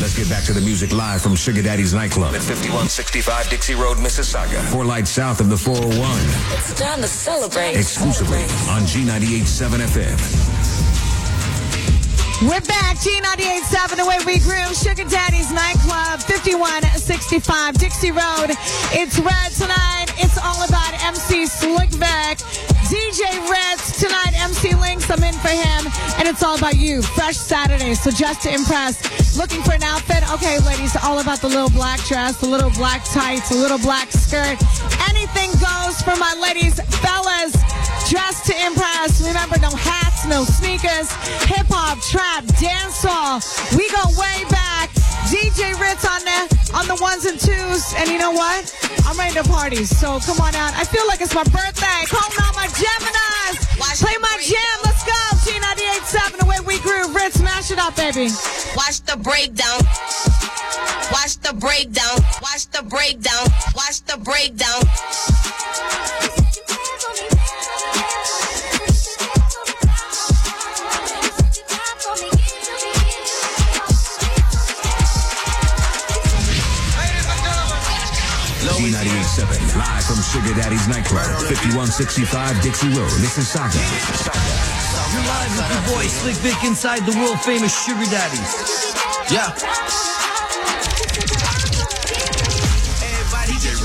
Let's get back to the music live from Sugar Daddy's nightclub at 5165 Dixie Road, Mississauga. Four lights south of the 401. It's time to celebrate. Exclusively on G987 FM. We're back, G987, the way we grew. Sugar Daddy's nightclub, 5165 Dixie Road. It's red tonight. It's all about MC Slickback. DJ Ritz tonight, MC Links, I'm in for him. And it's all about you. Fresh Saturday, so just to impress. Looking for an outfit? Okay, ladies, all about the little black dress, the little black tights, the little black skirt. Anything goes for my ladies. Fellas, dress to impress. Remember, no hats, no sneakers. Hip hop, trap, dancehall. We go way back. DJ Ritz on the on the ones and twos. And you know what? I'm ready to party. So come on out. I feel like it's my birthday. Calling all my Geminis. Play my jam. Let's go. G987, the way we grew. Ritz, smash it up, baby. Watch the breakdown. Watch the breakdown. Watch the breakdown. Watch the breakdown. Sugar Daddy's nightclub, 5165 Dixie Road, Mississauga. You're live with your boy Slick Vic inside the world famous Sugar Daddy's. Yeah. Everybody DJ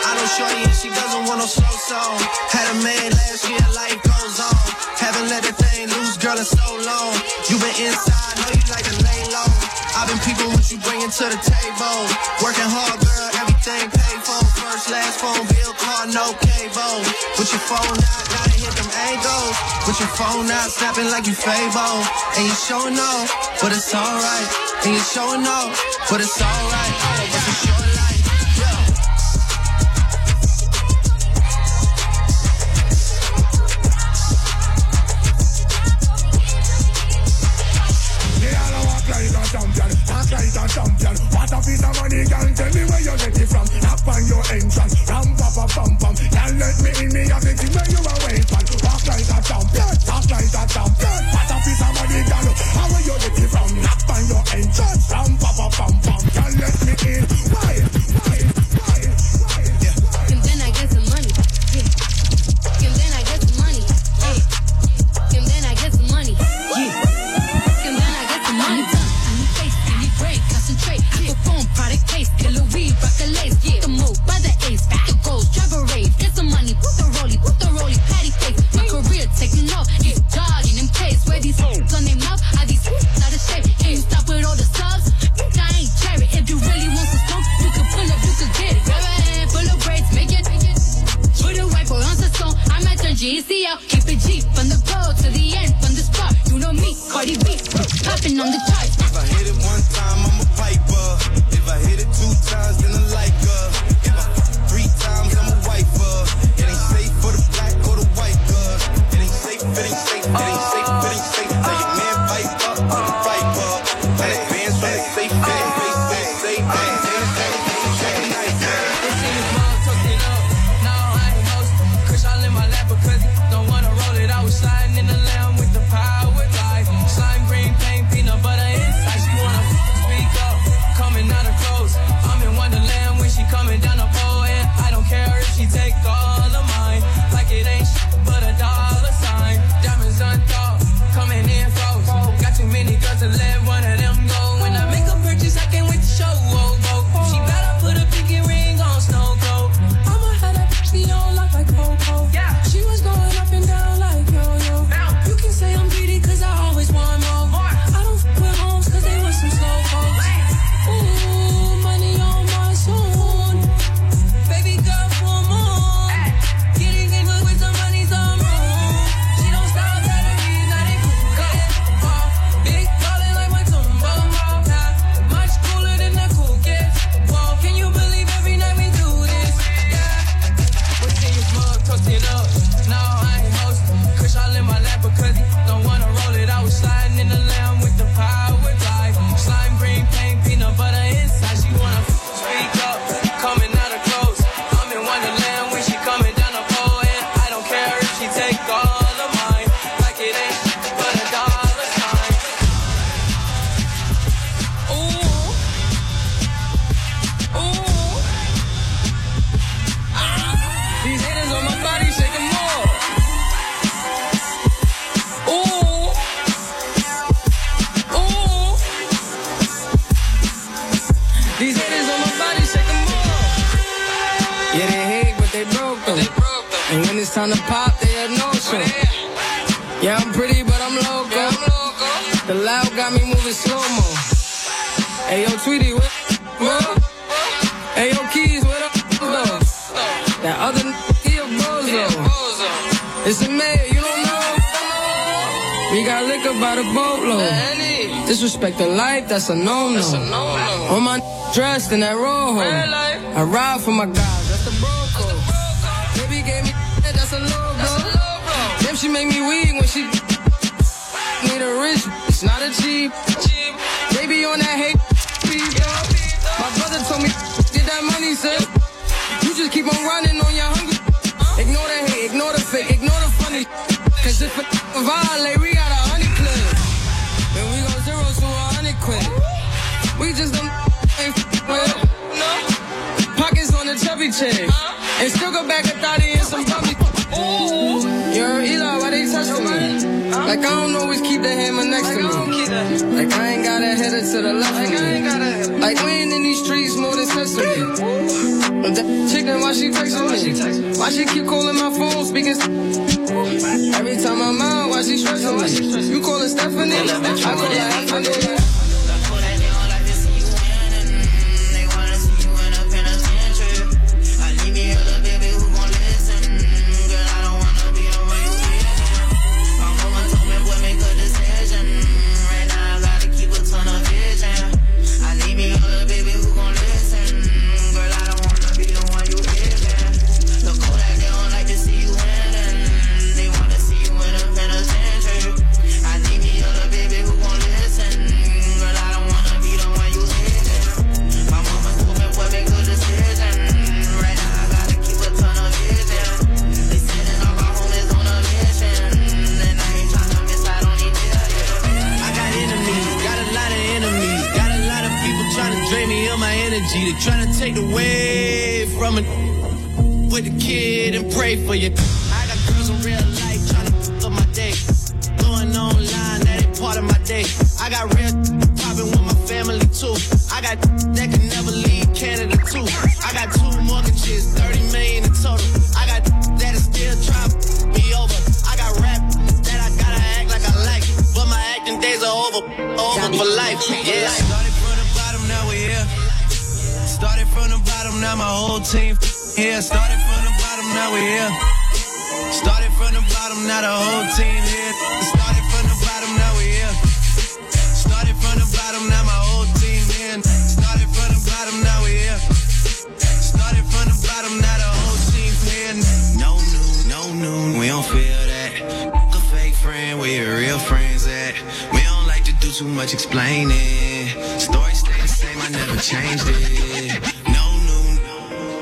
I know Shorty and she doesn't want no slow song. Had a man last year, life goes on. Haven't let the thing loose, girl, in so long. You been inside, know you like to lay low. I've been peeping what you bringing to the table. Working hard, girl, everything paid for. First, last phone bill, car, no cable. With your phone out, gotta hit them angles. With your phone out, snapping like you Fable. And you showing off, but it's alright. And you showing off, but it's alright. A. Yeah. Champion. What a piece of money, you get it from. Knock on your entrance, ram pa pa pam pam. Can't let me in, me have the thing where you are waiting for. Walk like a champion, talk like a champion. What a piece of money, girl, how where you get it from? Knock on your entrance, ram pa pa pam pam. Can't let me in? Why? Liquor by the boatload. Disrespect the life, that's a no-no. On my dressed in that rojo. I ride for my guys, that's the bro code. Baby gave me that's a low blow. Damn, she make me weak when she need a rich, it's not a cheap. Baby on that hate, beat, My brother told me get that money, sis. You just keep on running on your hungry. Ignore the hate, ignore the fake, ignore the funny. Cause if a violate, Like I don't always keep the hammer next to me. Like I ain't got a header to the left like of me. Like we ain't in these streets more than sesame. That chicken, why she texting me? Why she keep calling my phone, speaking? Every time I'm out, why she stressing me? You call her Stephanie? I call her Stephanie. Energy. They trying to take away from it with the kid and pray for you. I got girls in real life trying to f up my day. Going online, that ain't part of my day. I got real popping with my family too. I got that can never leave Canada too. I got two mortgages, now my whole team here. Started from the bottom, now we here. Started from the bottom, now the whole team here. Started from the bottom, now we here. Started from the bottom, now my whole team here. Started from the bottom, now we here. Started from the bottom, now the whole team here. No new, no new, we don't feel that. A fake friend, where your real friends at? We don't like to do too much explaining. Story stay the same, I never changed it.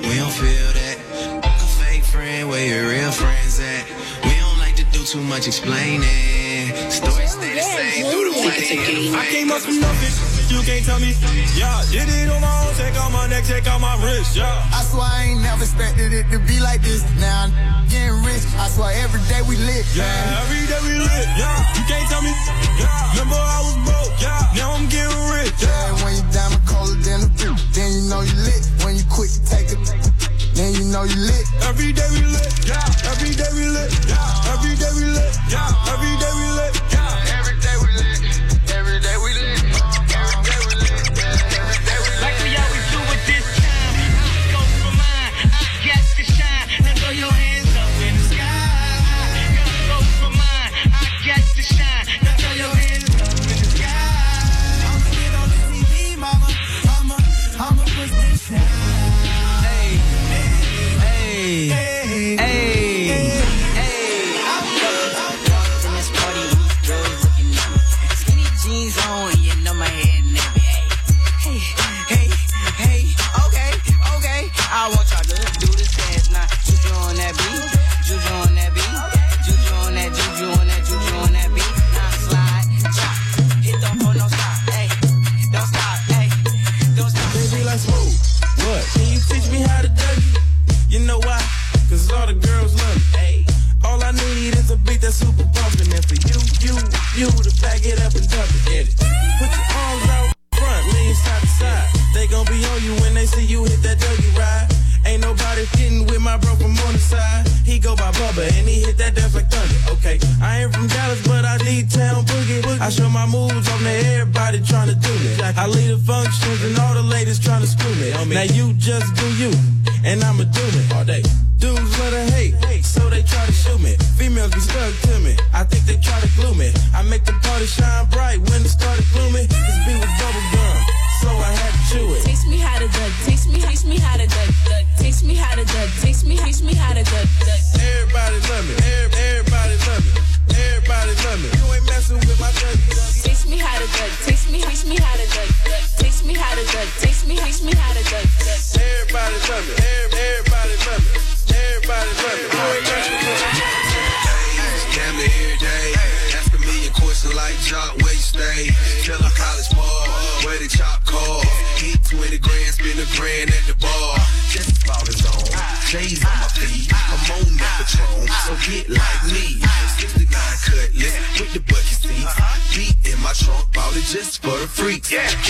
No new, we don't feel that. Fuck A fake friend, where your real friends at? We don't like to do too much explaining. Stories stay the same, through the money. I came up from nothing, you can't tell me. Yeah, did it on my own, take out my neck, take out my wrist, yeah. I swear I ain't never expected it to be like this. Now I'm getting rich. I swear every day we lit. Yeah, every day we lit, yeah. You can't tell me, yeah. Remember I was broke, yeah. Now I'm getting rich, Yeah, when you diamond colder than a bitch, then you know you lit. When you quit, you take it, then you know you lit. Every day we lit, yeah. Every day we lit, yeah. Every day we lit, yeah. Every day we lit, yeah.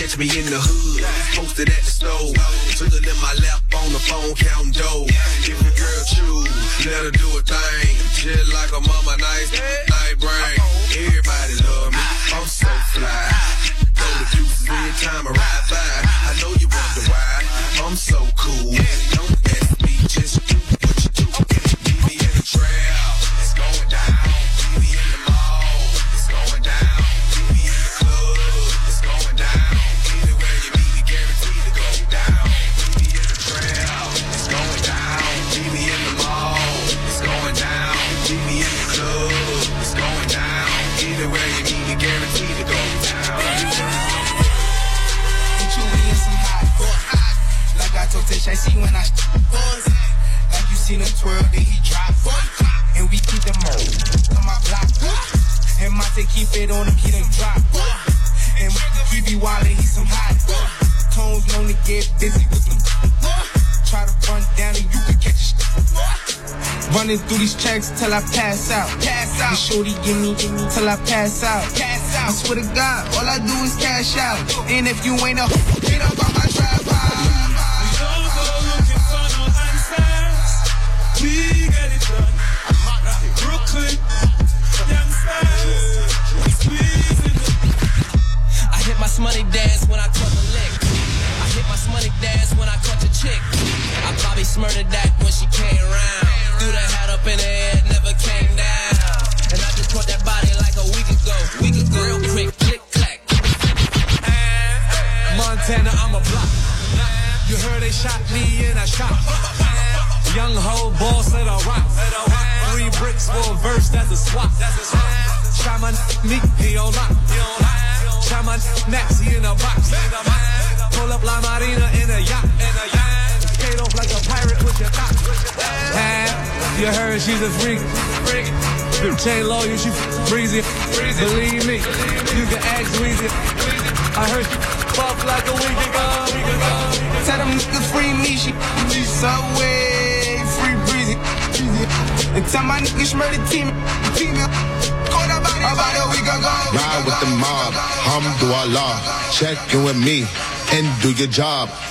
Catch me in the hood, posted at the stove. Twiddling in my lap on the phone, counting dough. If a girl choose, let her do a thing. Chill like a mama, nice, pass out. Pass out. I swear to God, all I do is cash out. And if you ain't a get up on my I hit my smutty dance when I caught the lick. I hit my smutty dance when I caught the chick. I probably smurted that when she came around. Threw the hat up in the air, You heard they shot me in a shot. Young hoe, boss at a rock. Three bricks for a verse, that's a swap. Try my meek, he on lock. Try my next, he in a box. Pull up La Marina in a yacht. Skate off like a pirate with your top. You heard she's a freak. Chain low, you she breezy. Believe me, you can ask Weezy. I heard she fuck like a week ago. Tell them niggas free me, she, she subway, free breezy. And tell my niggas murder team, team. Caught about it about a week. Ride with the mob, Alhamdulillah. Check in with me and do your job.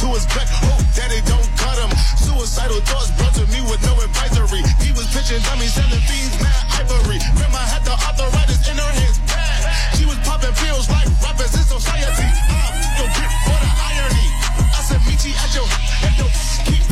to his back. Hope daddy don't cut him. Suicidal thoughts brought to me with no advisory. He was pitching dummies, selling fiends, mad ivory. Grandma had the arthritis in her hands bad. She was popping pills like rappers in society. Uh, yo, grip for the irony. I said, meet you at your head, yo, keep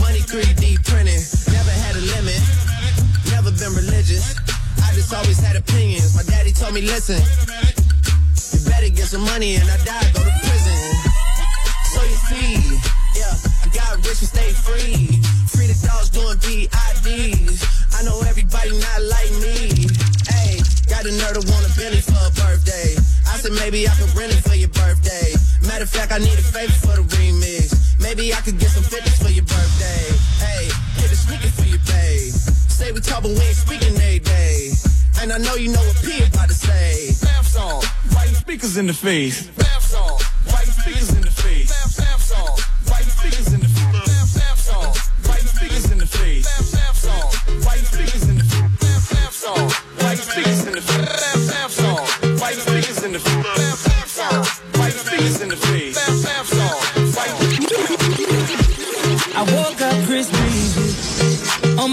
Money 3D printing, never had a limit, never been religious. I just always had opinions. My daddy told me, listen, you better get some money and I die, go to prison. So you see, yeah, I got rich and stay free. Free the dogs doing VIDs. I know everybody not like me. Hey, got a nerd who want a Bentley for a birthday. I said maybe I could rent it for your birthday. Matter of fact, I need a favor for the remix. Maybe I could get some fitness for your birthday. Hey, get a sneaker for your babe. Say we talk, but we ain't speaking every day. And I know you know what P about to say. Bath salt, white speakers in the face. Bath salt, white speakers in the face. Bath salt, white speakers in the face. Bath salt, white speakers in the face. Bath salt, writing speakers in the face. Bath salt, writing speakers in the face.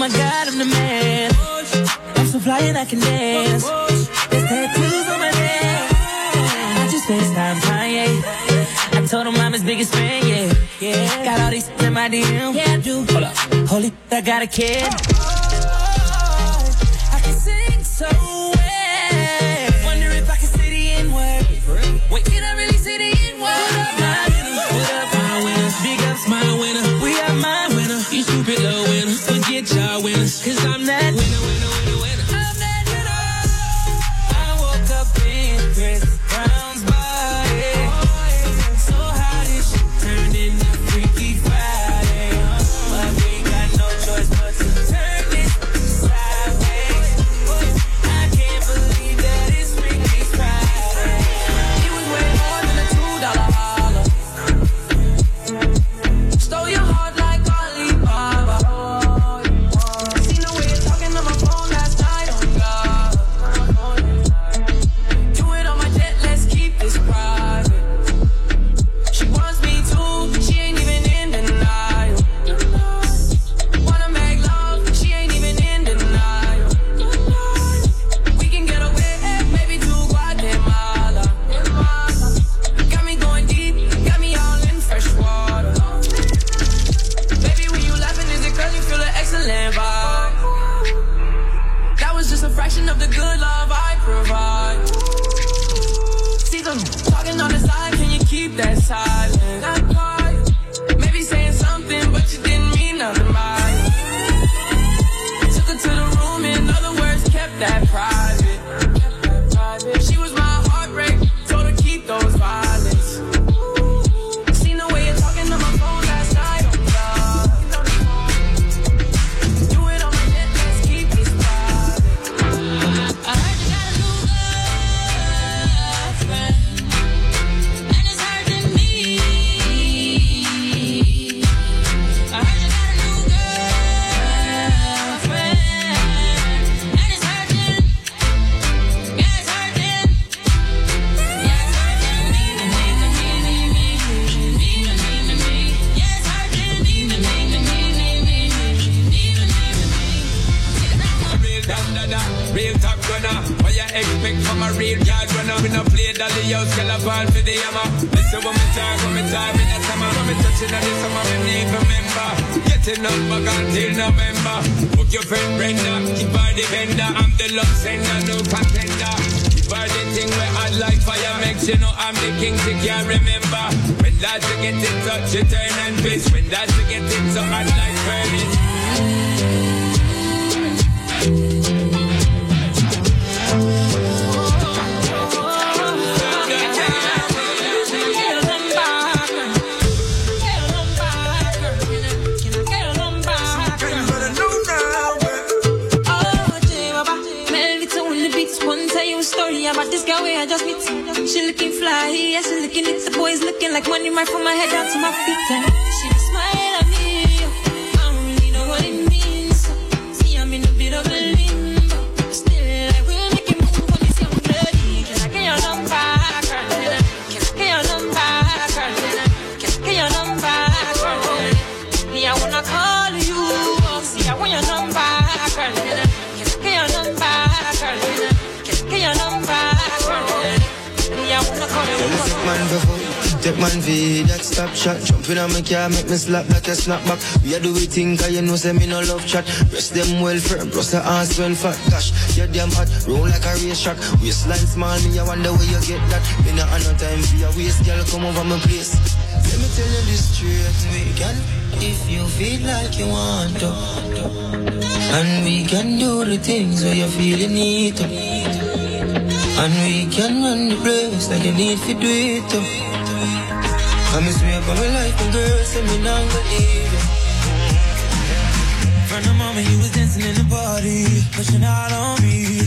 my God, I'm the man. I'm so fly and I can dance. There's tattoos on my neck. I just FaceTime Kanye. I told him I'm his biggest fan, yeah. yeah. Got all these in my DM. Yeah, I do. Hold up. Holy, I got a kid. Summer. When me touching on the summer, me need remember. Getting up back until November. Book your friend Brenda, keep her the vendor. I'm the love sender, no contender. Keep her the thing where I like fire makes you know I'm the king, she can't remember. When that's to get in touch, you turn and twist. When that's to get in so hot like furnace. I just meet. She looking fly, yeah, she looking at the boys looking like money right from my head down to my feet. And she V, that stop shot. Jumping on my car, make me slap like a snapback. We are do we think, cause you know, say me no love chat. Rest them well firm, plus the ass well fat. Gosh, you're damn hot, roll like a race track. Waistline small, me, I wonder where you get that. Me not have no time for your waist, girl, come over my place. Let me tell you this straight, we can, if you feel like you want to. And we can do the things where you feel you need to. And we can run the place like you need to do it too. I miss me up on my life and girl, say me not leave you. From the moment you was dancing in the party, pushing out on me,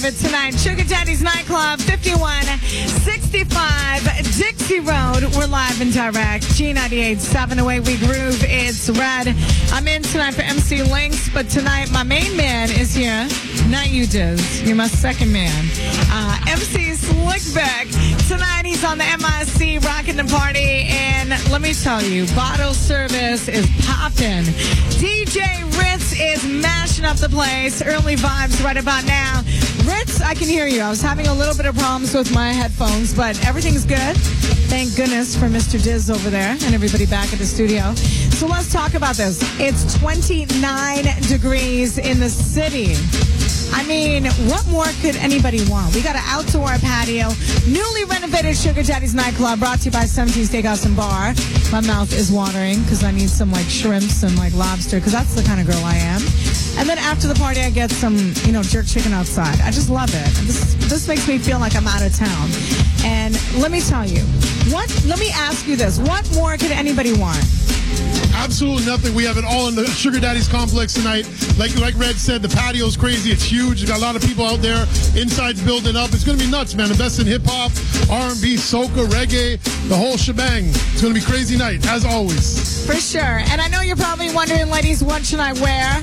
relive it tonight? Sugar Daddy's Nightclub, 5165 Dixie Road. We're live and direct. G98.7 away we groove. It's red. I'm in tonight for MC Links, but tonight my main man is here. Not you, Diz. You're my second man. Uh, MC Slickback. Tonight he's on the MIC rocking the party. And let me tell you, bottle service is popping. DJ Ritz is mashing up the place. Early vibes right about now. Ritz, I can hear you. I was having a little bit of problems with my headphones, but everything's good. Thank goodness for Mr. Diz over there and everybody back at the studio. so let's talk about this. It's 29 degrees in the city. I mean, what more could anybody want? We got an outdoor patio, newly renovated Sugar Daddy's nightclub, brought to you by 17 Steakhouse and Bar. My mouth is watering because I need some like shrimps and like lobster because that's the kind of girl I am. And then after the party, I get some, you know, jerk chicken outside. I just love it. This this makes me feel like I'm out of town. And let me tell you, what? Let me ask you this: What more could anybody want? Absolutely nothing. We have it all in the Sugar Daddy's complex tonight. Like like Red said, the patio's crazy. It's huge. Got a lot of people out there. Inside's building up. It's to be nuts, man. The best in hip hop, R&B, soca, reggae, the whole shebang. It's to be crazy night as always. For sure. And I know you're probably wondering, ladies, what should I wear?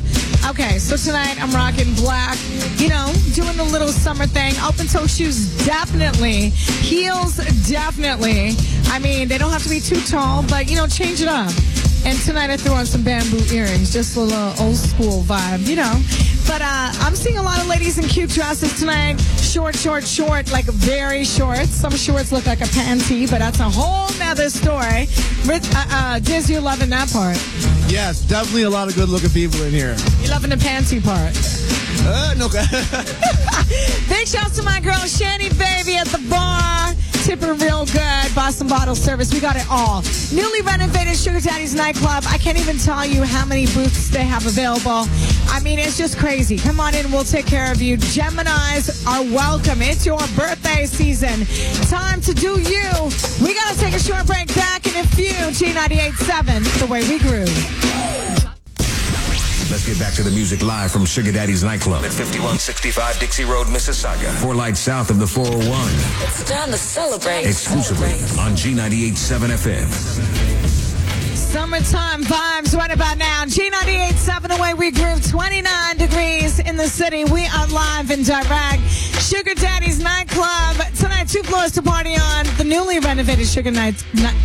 Okay, so tonight I'm rocking black, you know, doing the little summer thing. Open toe shoes, definitely. Heels, definitely. I mean, they don't have to be too tall, but, you know, change it up. And tonight I threw on some bamboo earrings, just a little old school vibe, you know. But uh, I'm seeing a lot of ladies in cute dresses tonight. Short, short, short, like very short. Some shorts look like a panty, but that's a whole nother story. Rich, uh, uh, Diz, you're loving that part. Yes, definitely a lot of good looking people in here. You're loving the panty part. Uh, no. Big shouts to my girl Shanny Baby at the bar. Tipping real good. Boston Bottle Service. We got it all. Newly renovated Sugar Daddy's nightclub. I can't even tell you how many booths they have available. I mean, it's just crazy. Come on in. We'll take care of you. Geminis are welcome. It's your birthday season. Time to do you. We got to take a short break. Back in a few. G98.7, the way we groove. Let's get back to the music live from Sugar Daddy's nightclub at 5165 Dixie Road, Mississauga. Four lights south of the 401. It's time to celebrate. Exclusively on G98.7 FM. Summertime vibes right about now. G98.7 away we groove 29 degrees in the city. We are live and direct. Sugar Daddy's nightclub. Tonight, two floors to party on. The newly renovated Sugar, Night,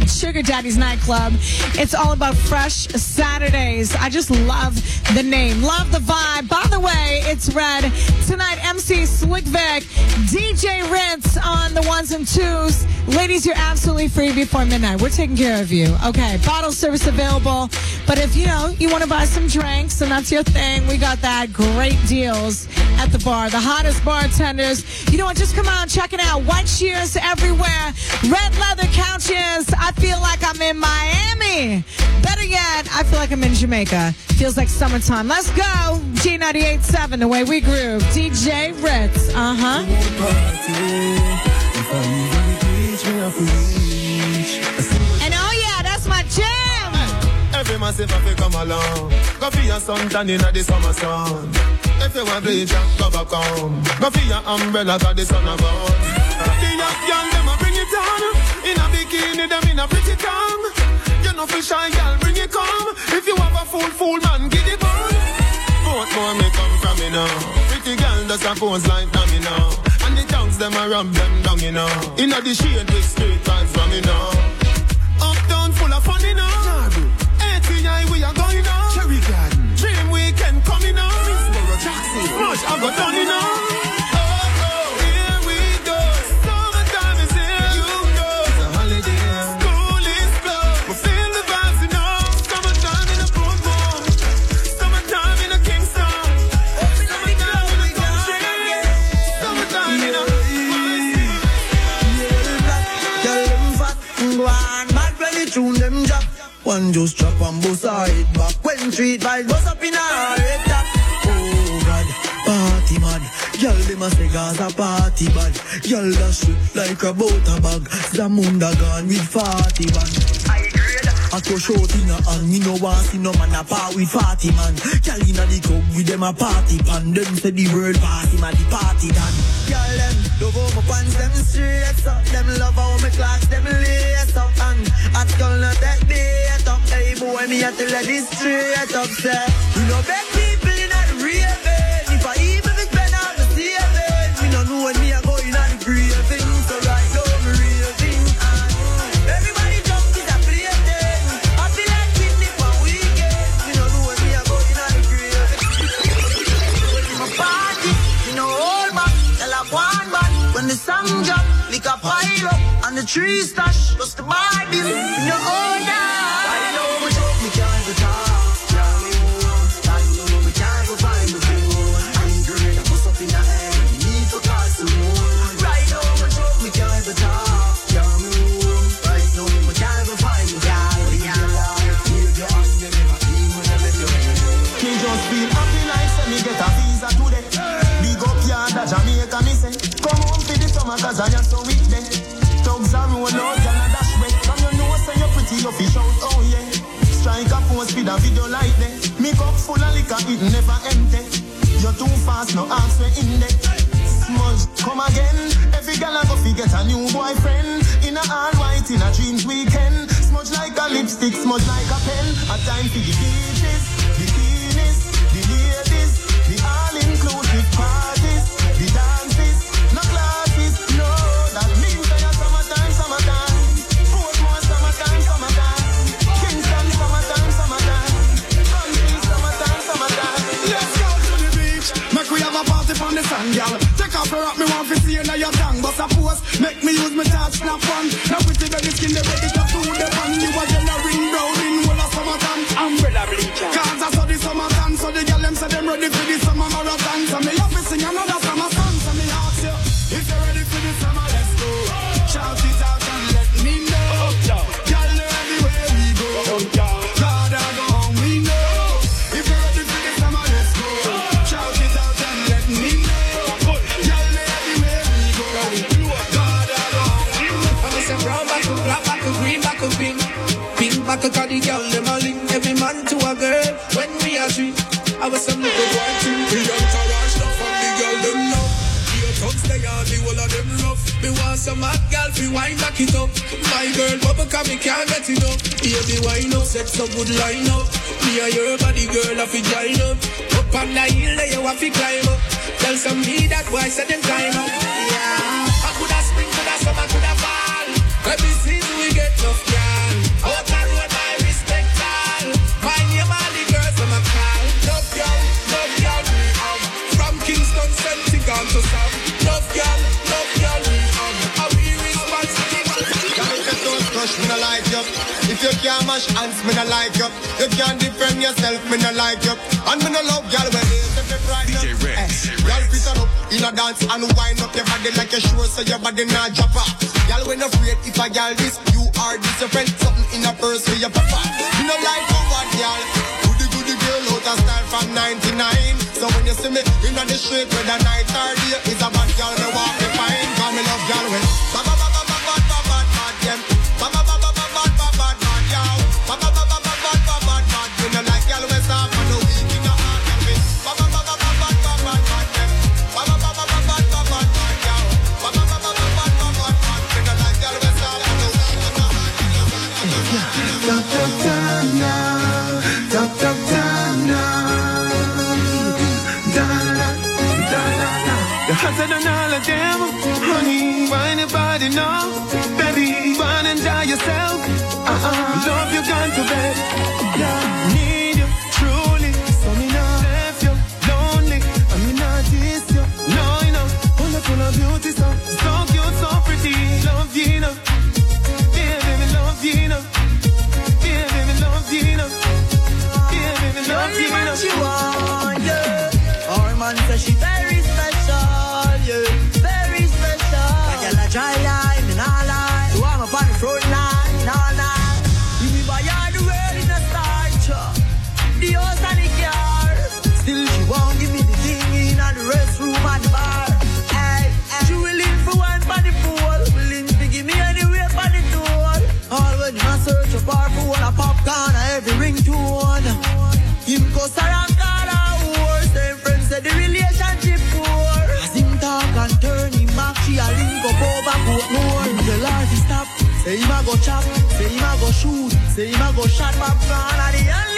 Sugar Daddy's nightclub. It's all about fresh Saturdays. I just love the name. Love the vibe. By the way, it's red. Tonight, MC Slick Vic, DJ Ritz on the ones and twos. Ladies, you're absolutely free before midnight. We're taking care of you. Okay, bottle service available. But if you know you want to buy some drinks and that's your thing, we got that. Great deals at the bar. The hottest bartenders. You know what? Just come on, check it out. White shears everywhere. Red leather couches. I feel like I'm in Miami. Better yet, I feel like I'm in Jamaica. Feels like summertime. Let's go. G98.7, the way we groove. DJ Ritz. Uh huh. Have to come along. Go for your suntan in the summer sun. If you want bleach, go back home. Go for your umbrella, cause the sun a burn. The young girl, them a bring it on. In a bikini, them in a pretty tongue. You know for shy girl, bring it come. If you have a fool, fool man, get it on. Both more may come from me now. Pretty girl does a pose like dummy now. And the tongues them a rub them down, you know. Inna the shade with straight vibes from me now. Uptown full of fun, you know. Jackson. Smash, I got done, you know. Here we go. Summertime is here. You know. It's a holiday. School is closed. We feel the vibes, you know. One just drop and bust her back. When street vibes bust up in her them a say Gaza party bad. Girl, dash like a butter bag. Zamunda gone with 40 band. I go short in a hand, me no want see no man a part with 40 man. Girl inna the club with them a party pan. Them say the world party man, the party done. Girl them love how my pants them straight up. Them love how my clocks them lace up. And at girl not that date up. Hey boy, me have to let this straight up. Say, you know beg lick a pyro and the tree stash. Just the body, me no hold cup full of liquor, it never empty. You're too fast, no answer in there. Smudge, come again. Every girl I go fi get a new boyfriend. In a all white, in a jeans weekend. Smudge like a lipstick, smudge like a pen. A time for the beaches. it up. My girl, bubble come, can't get enough. Baby, why up, set some good line up. Me and your body, girl, I fi join up. Up on the hill, there you have to climb up. Tell some me that boy said them climb up. Yeah. I coulda spring, coulda summer, coulda fall. Every season we get tough. If you can't mash hands, me no like you. You can't defend yourself, me no like you. And me no love girl when they say me pride DJ Rex. Eh, girl, fit up in a dance and wind up your body like a sure so your body not drop off. Girl, when afraid if I girl this, you are this your friend. Something in a purse for your papa. You no like how what girl? Goody goody girl out of style from 99. So when you see me in the street, whether night or day, it's a bad girl me walk me fine. Cause me love girl when. Ba, ba, ba, Baby, run and enjoy yourself. Uh-uh. Love, you gone to bed. Say him a go chop, say him a go shoot, say him a go shot, pop, and the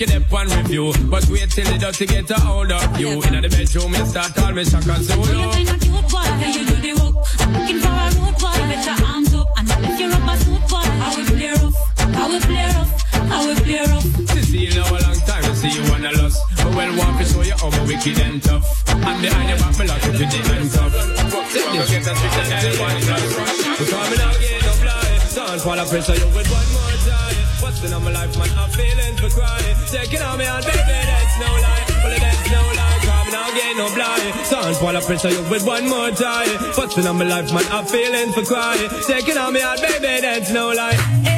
it up and review. But wait till it does to get a hold of you. In the bedroom, you start all me shock and solo. You ain't a cute boy, you do the hook? I'm looking for a road boy, get your arms up. And lift you're up a suit boy, I will play rough, I will play rough. I will play rough. Cecile, now a long time to see you wanna loss. But when want to show you how wicked and tough. And behind your back, me lock it to the end tough. Sit this. Because me not get no fly. Don't fall a pressure, you with one more. What's on my life, man? I'm feeling for crying. Checking on me, and baby, that's no lie. Well, that's no lie. Come now, get no blind. Son, fall I pressure you with one more time. What's on my life, man? I'm feeling for crying. Checking on me, and baby, that's no lie.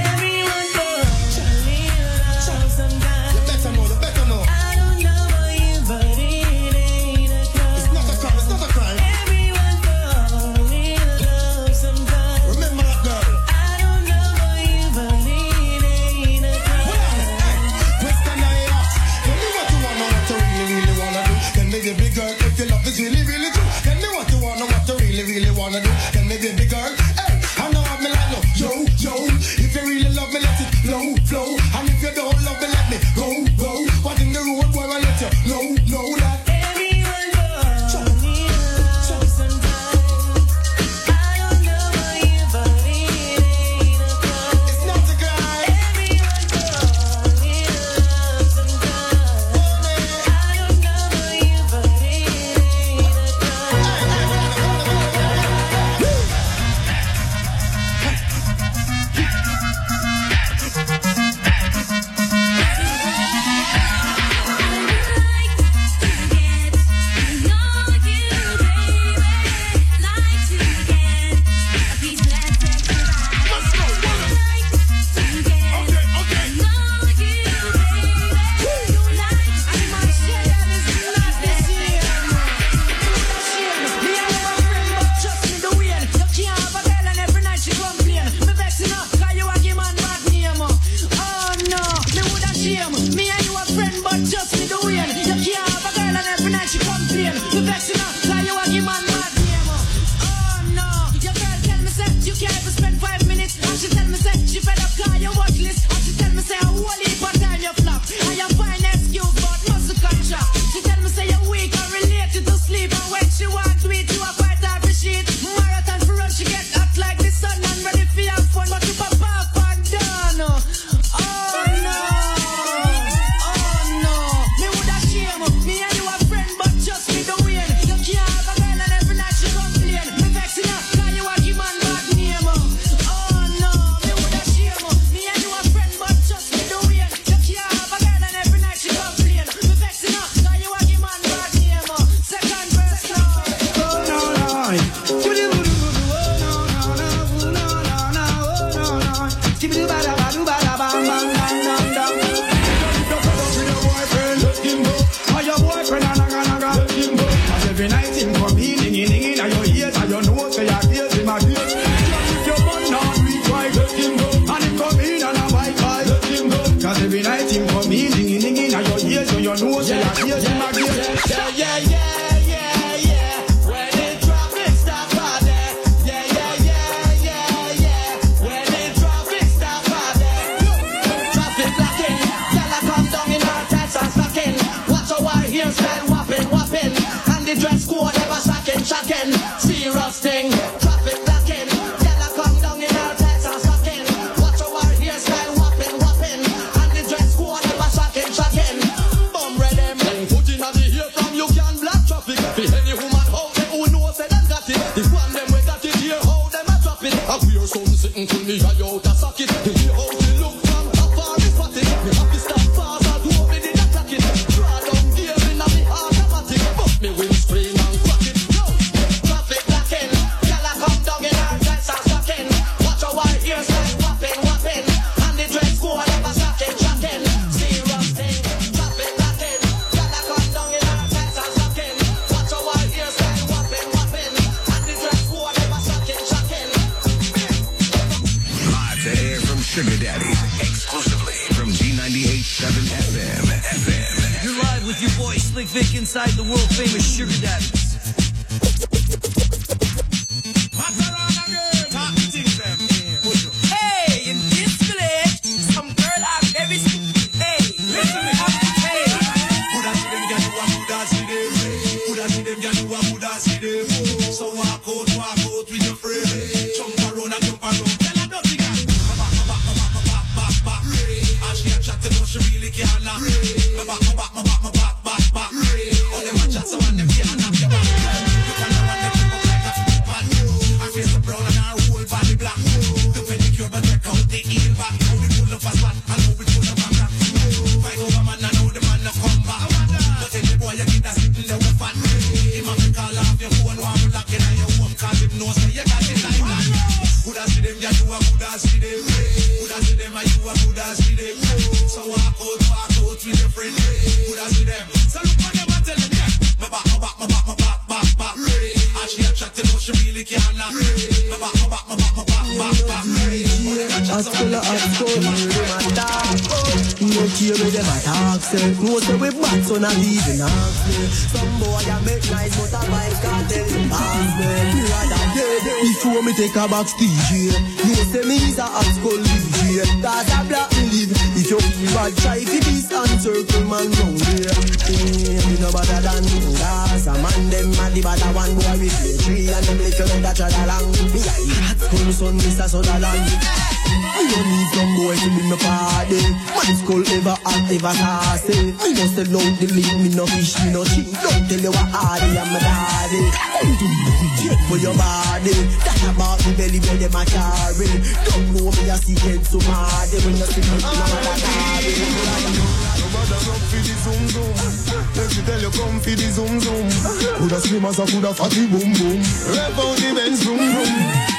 Take a box DJ. No say me is a hot school DJ. Cause a black me live. If you feel bad, try fi this and circle man round there. Eh, Me no better than gas. A man them a the better one boy with play tree and them little that trod along. Me school son, Mr. Sutherland. No need some boy to be my party. Man skull ever hot, ever saucy. Me no sell out the link, me no fish, me no cheat. Don't tell you what hardy I'm my daddy. Check for your body. That about the belly where them a carry. Don't know me a secret so mad. When you see me, no matter Nobody run for the zoom zoom. Let me tell you, come for the zoom zoom. Coulda slim as a coulda fatty boom boom. Rev out the Benz vroom vroom.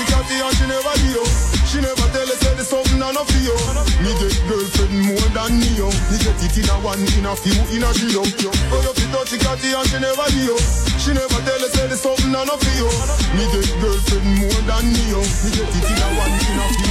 Out the catty and she never do. She never tell us say the something and no feel. Me get girlfriend more than me yo. Me get it in a one, in a few, in a trio. But you pick out the catty and she never do. She never tell us say the something and no feel. Me get girlfriend more than me yo. Me get it in a one, in a few.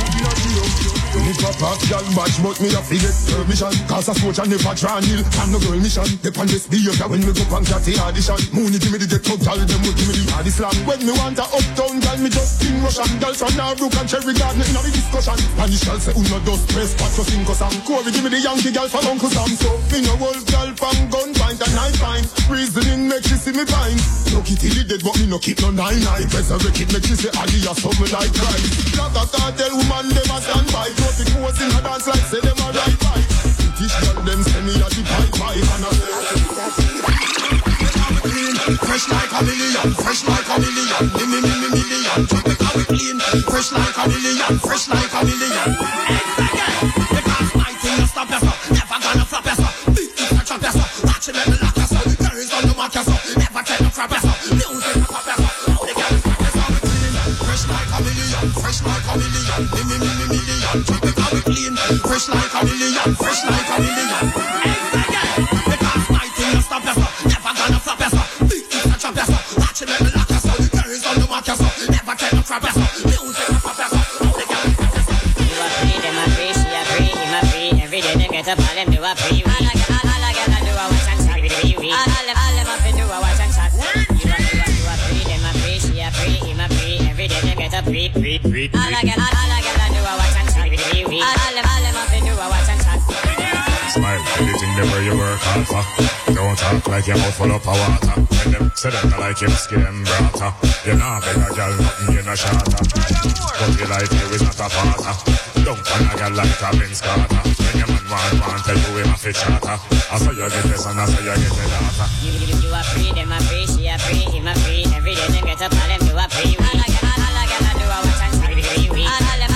Me pop off match, but me a forget permission. Cause a switch and never try nil. And no girl mission. Dep on this behavior when me go pan catty audition. Mooney give me the up, tell them will give me the hardest slam. When me want a uptown girl, me just sing Russian. Girl from Narrook and Cherry Garden in a the discussion. Spanish girl say uno dos tres cuatro cinco Sam. Corey give me the Yankee girl from Uncle Sam. So me no wolf girl from gun find and I find. Reasoning make she see me fine. No kitty the dead but me no keep no nine nine. Resurrect it make she say Ali or something like Christ. Like a cartel woman them a stand by. Throw the in her dance like say them a right by. British girl them send me a the pipe pipe and a Fresh like a million, fresh like a million, me me me me million. We clean, fresh like a million, fresh like a million. Because no never gonna watch let me lock never. Music pop how. Fresh like a million, fresh like a million, me me me me million. Drop it how we clean, fresh like a million, fresh like a million. Because my thing no stop us, never gonna flop us. Beat it and chop us, watch it let me lock us. There is no mark us, never tell no crap us. Music no pop us, how they get You a free, them a free, she free, him a free. Every day them get up, all them do a free. All I all, all I gotta do a watch and chat with the wee. All all them, all them up and do a watch and chat. You a, you a, you a free, them a free, she a free, him a free. Every day them get up, free, free, free. All I all, all I gotta anything them where you work hard for. Don't talk like your mouth full of water. When them say them like you skin them brata. You nah beg a girl nothing, you no shatter. But your life here is not a parter. Don't find a girl like a Vince Carter. When your man want, want tell you him a fit charter. I saw you get this and I saw you get the data. You, you, you a free, them a free, she a free, him a free. Every day them get up, all them do a free. All I all, all I gotta do a watch and chat with the wee. All all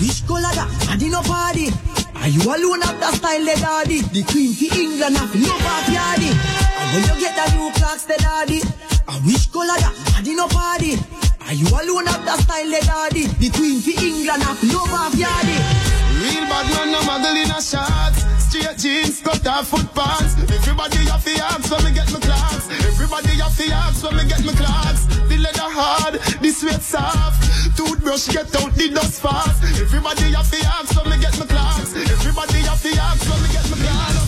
Wish color that, I no party. Are you alone of the style, the daddy? The queen for England, have no party. And when you get the new clocks, the daddy. I wish color that, I did party. Are you alone of the style, the daddy? The queen for England, have no party. Real bad man, no muggle in a shot. Straight jeans, cut off foot pants. Everybody have to have when me get my clocks. Everybody have to ask when me get my clocks. The leather hard, the sweat soft. Toothbrush get out the dust fast. Everybody have to ask when me get my clocks. Everybody have to ask when me get my clocks.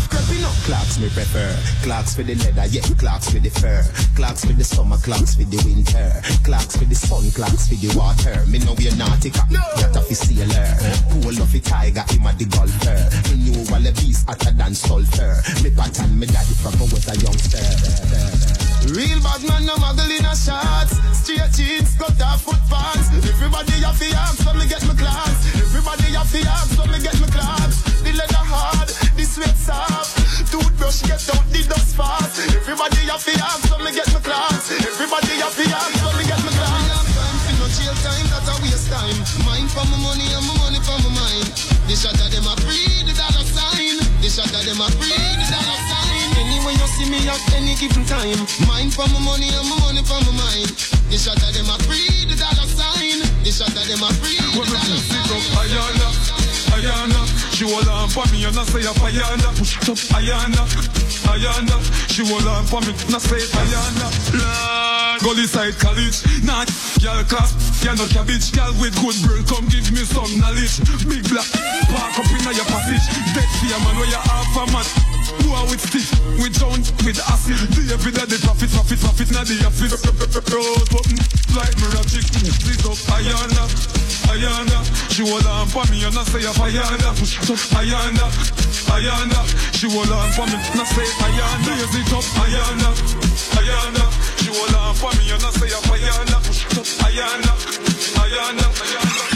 Clocks me prefer. Clocks for the leather, yeah. Clocks for the fur. Clocks for the summer, clocks for the winter. Clocks for the sun, clocks for the water. Me know we're nautica. No. That of a sailor. Pool of a tiger, him a the golfer. Me knew all the beast hotter than sulfur. Me pattern me daddy from when I was a youngster. Real bad man, no muggle in a shots. Straight jeans, cut off foot pants. Everybody have to ask when me get my clocks. Everybody have to ask when me get my clocks. The leather hard, the sweat soft. Toothbrush get out the dust fast. Everybody have to ask when me get my clocks. Everybody have to ask when me get my clocks. Time for no jail time, that's a waste time. Mind for my money and my money for my mind. This shot of them a free, the dollar sign. The shot of them a free, the dollar sign. Anyway you see me at any given time. Mind for my money and my money for my mind. The shot of them a free, the dollar sign. The shot of them a free, the dollar sign. Ayana, Ayana, she hold on for me and I say Ayana, push it up Ayana, Ayana, she hold on for me and I say Ayana. Lord, Gully side college, not girl class, you no cabbage, girl with good brain, come give me some knowledge. Big black, park up in your passage, dead fear man where you half a man. Boy with stick, with drown, with acid. The evidence, the profit, profit, profit, now the office. Rose button, like magic. Please up, Ayana, Ayana. She hold on for me and I say Ayana. Ayana, Ayana. She hold on for me and I say Ayana. Raise it up, Ayana, Ayana. She hold on for me and I say Ayana. Ayana, Ayana, Ayana.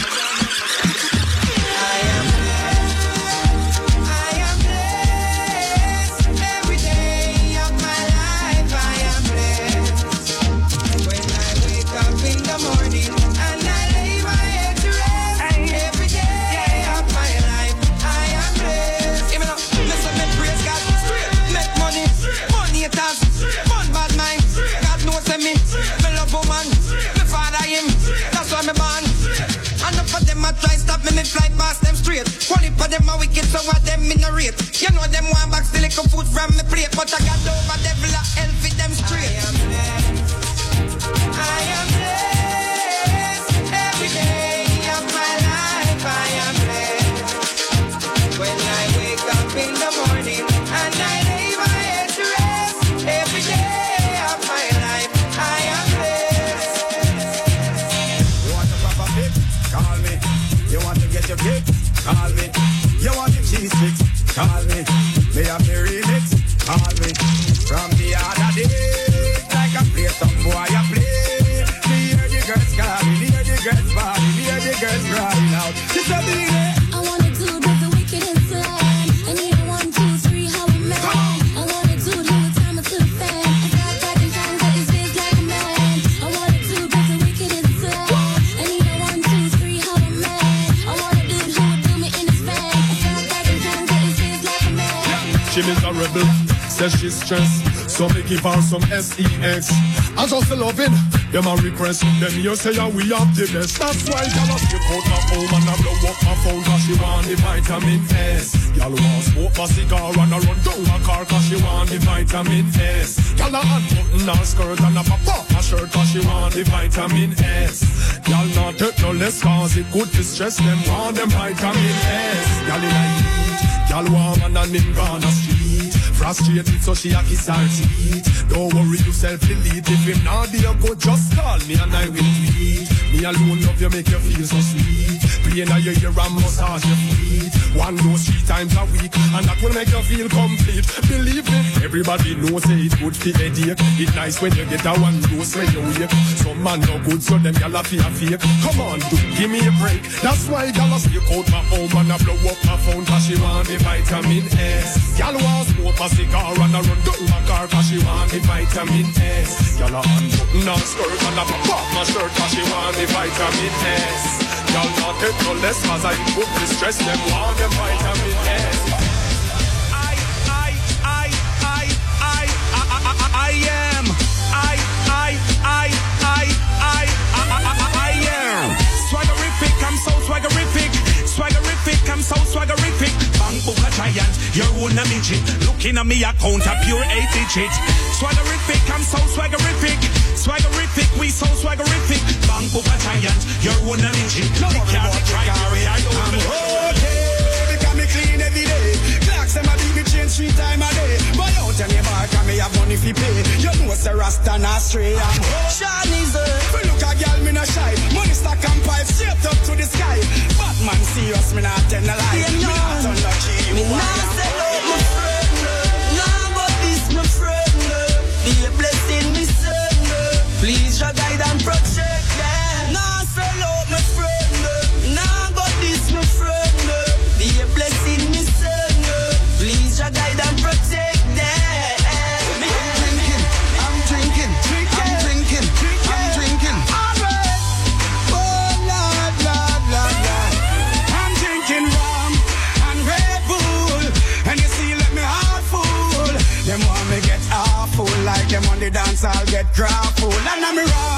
Straight. One for them a wicked, so what them in a rate. You know them want back still little food from me plate, but I got over devil a hell stressed. So me give her some sex. I just love it. Them a request. Them you say yeah, we have the best. That's why y'all stick out my home and I blow up my phone cause she want the vitamin S. Y'all want smoke a cigar and I run down a car cause she want the vitamin S. Y'all a hot button her skirt and a pop off her shirt cause she want the vitamin S. Y'all not take no less cause it could distress them. Want them vitamin S. Y'all in a heat. Y'all warm and an in Ghana street. Frustrated so she a kiss her teeth. Don't worry yourself delete. If him not there go just call me and I will tweet. Me alone love you make you feel so sweet. Play now your ear and massage your feet. One dose three times a week and that will make you feel complete. Believe me, everybody knows it good for headache. It nice when you get a one dose when you wake. Some man no good so them gyal a fear fake. Come on, dude, give me a break. That's why gyal a stick out my home and I blow up my phone cause she want the vitamin S. Gyal want smoke a cigar and I run down my car cause she want the vitamin S. Gyal a unbutton her skirt and I pop my shirt cause she want the vitamin S. Gyal not take no less cause I put the stress them want the vitamin S. giant, you're your own a midget. Looking at me account a pure eight digit. Swaggerific, I'm so swaggerific. Swaggerific, we so swaggerific. Bang a giant, your own a midget. No try carry, I don't three time a day. Boy out your bar, can me have money fi pay. You know say Rasta not stray. I'm Shawnee's. We look a girl, me no shy. Money stack and pipe straight up to the sky. Batman serious, me not tell no lie. Me not no cheat. Me nah sell out my friend, nah but this my friend. Be a blessing, me son. Please your guide and protect I'll get grappled. And I'm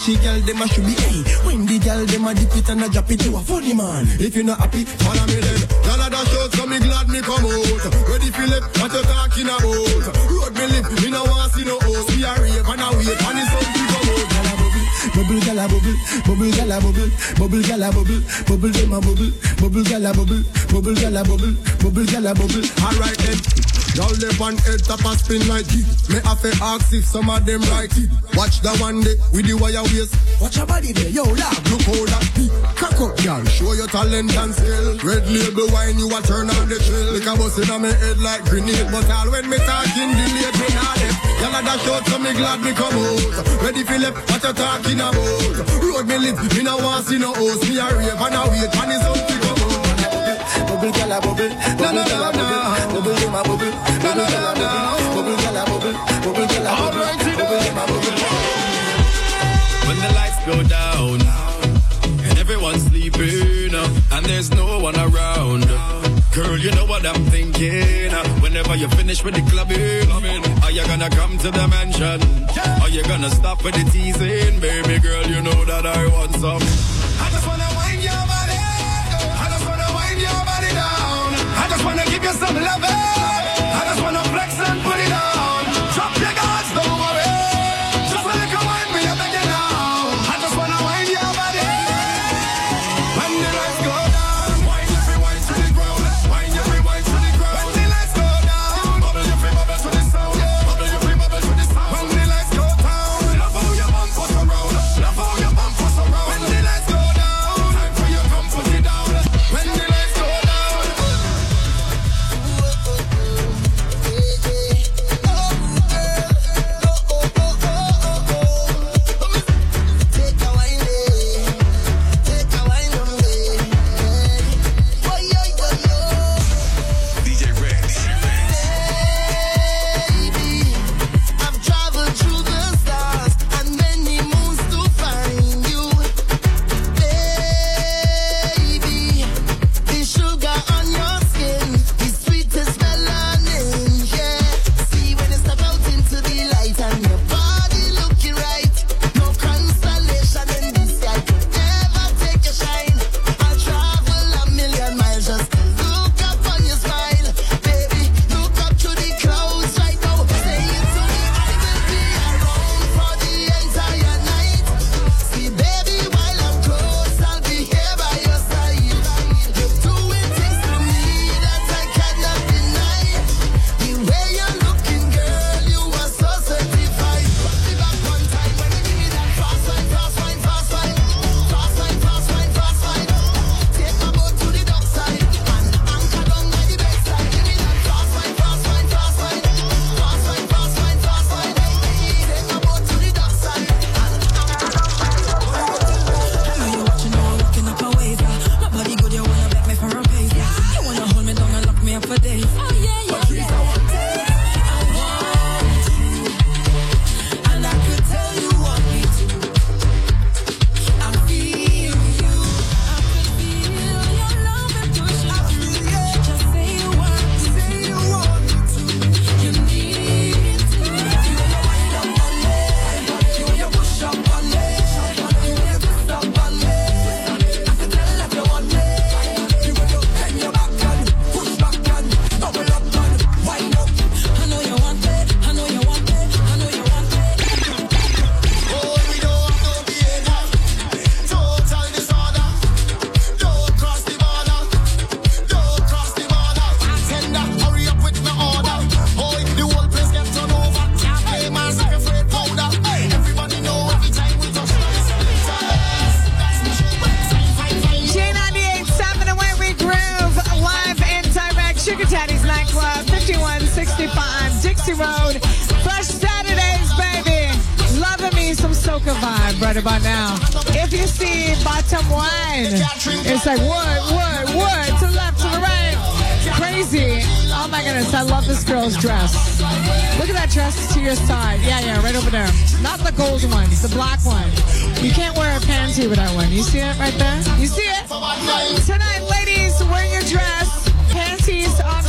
baseline, girl them a should be. Hey, when the girl them a dip it and a drop it, you a funny man. If you not happy, Follow me then. Are dash out, so me glad me come out. Ready Philip, what you talking about? Road me live, me no want see no host. We are rave and a wait, and it's something come out. Bubble gala bubble, bubble gala bubble, bubble gala bubble, bubble dem a bubble, bubble gala bubble, bubble gala bubble, bubble gala bubble. Alright then. Y'all live on head top a spin like it. Me have to ask if some of them right it. Watch the one day with the wire waist. Watch your body there, yo, love. Look how that peak. Cock up, y'all. Show your talent and skill. Red label wine, you a turn on the chill. Like a bus in me head like grenade. But all when me talking, delayed me not left. Y'all a dash out, so me glad me come out. Ready Philip, what you talking about? Road me live, me no want see no host. Me a rave and a wait, and it's something come out. Bubble gala bubble, bubble gala bubble, bubble dem a bubble, bubble gala bubble, bubble gala bubble, bubble gala bubble, bubble dem a bubble. When the lights go down and everyone's sleeping and there's no one around. Girl, you know what I'm thinking. Whenever you finish with the clubbing, are you gonna come to the mansion? Are you gonna stop with the teasing? Baby girl, you know that I want some.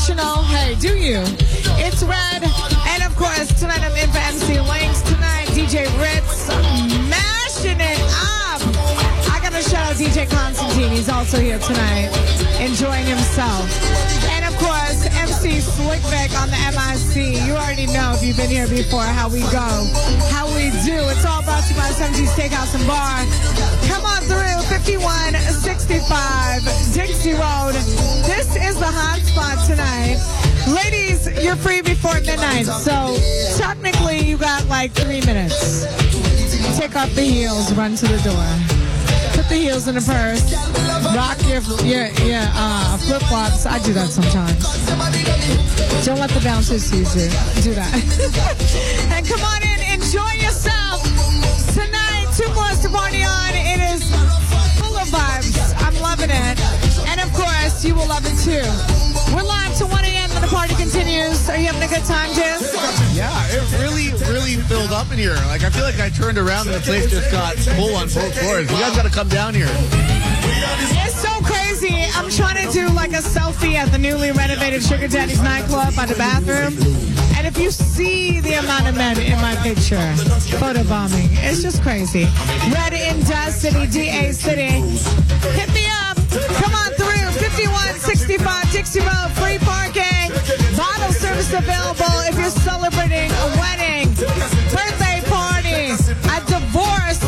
Optional. Hey, do you? It's red. And of course, tonight I'm in for MC Links. Tonight, DJ Ritz DJ Constantine. He's also here tonight, enjoying himself. And of course, MC Slickback on the MIC. You already know if you've been here before how we go, how we do. It's all brought to you by 70 Steakhouse and Bar. Come on through 5165 Dixie Road. This is the hot spot tonight. Ladies, you're free before midnight, so technically you got like three minutes. Take off the heels, run to the door. The heels in the purse. Rock your your your uh, flip flops. I do that sometimes. Don't let the bouncers see you. Do that. and come on in, enjoy yourself tonight. Two more to party on. It is full of vibes. I'm loving it, and of course you will love it too. We're live to 1 a.m. and the party continues. Are you having a good time, Jizz? Yeah, it really, really filled up in here. Like I feel like I turned around and the place just got full on both floors. You guys got to come down here. It's so crazy. I'm trying to do like a selfie at the newly renovated Sugar Daddy's nightclub by the bathroom. And if you see the amount of men in my picture, photo bombing, it's just crazy. Red in Dust City, DA City. Hit me up. Come on through. 5165 Dixie Road, free parking service available if you're celebrating a wedding, birthday party, a divorce,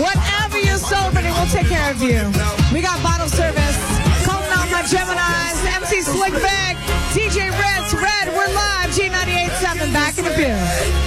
whatever you're celebrating, we'll take care of you. We got bottle service. Come on, my Geminis, MC Slickback, DJ Ritz, Red, we're live, G98.7, back in the field.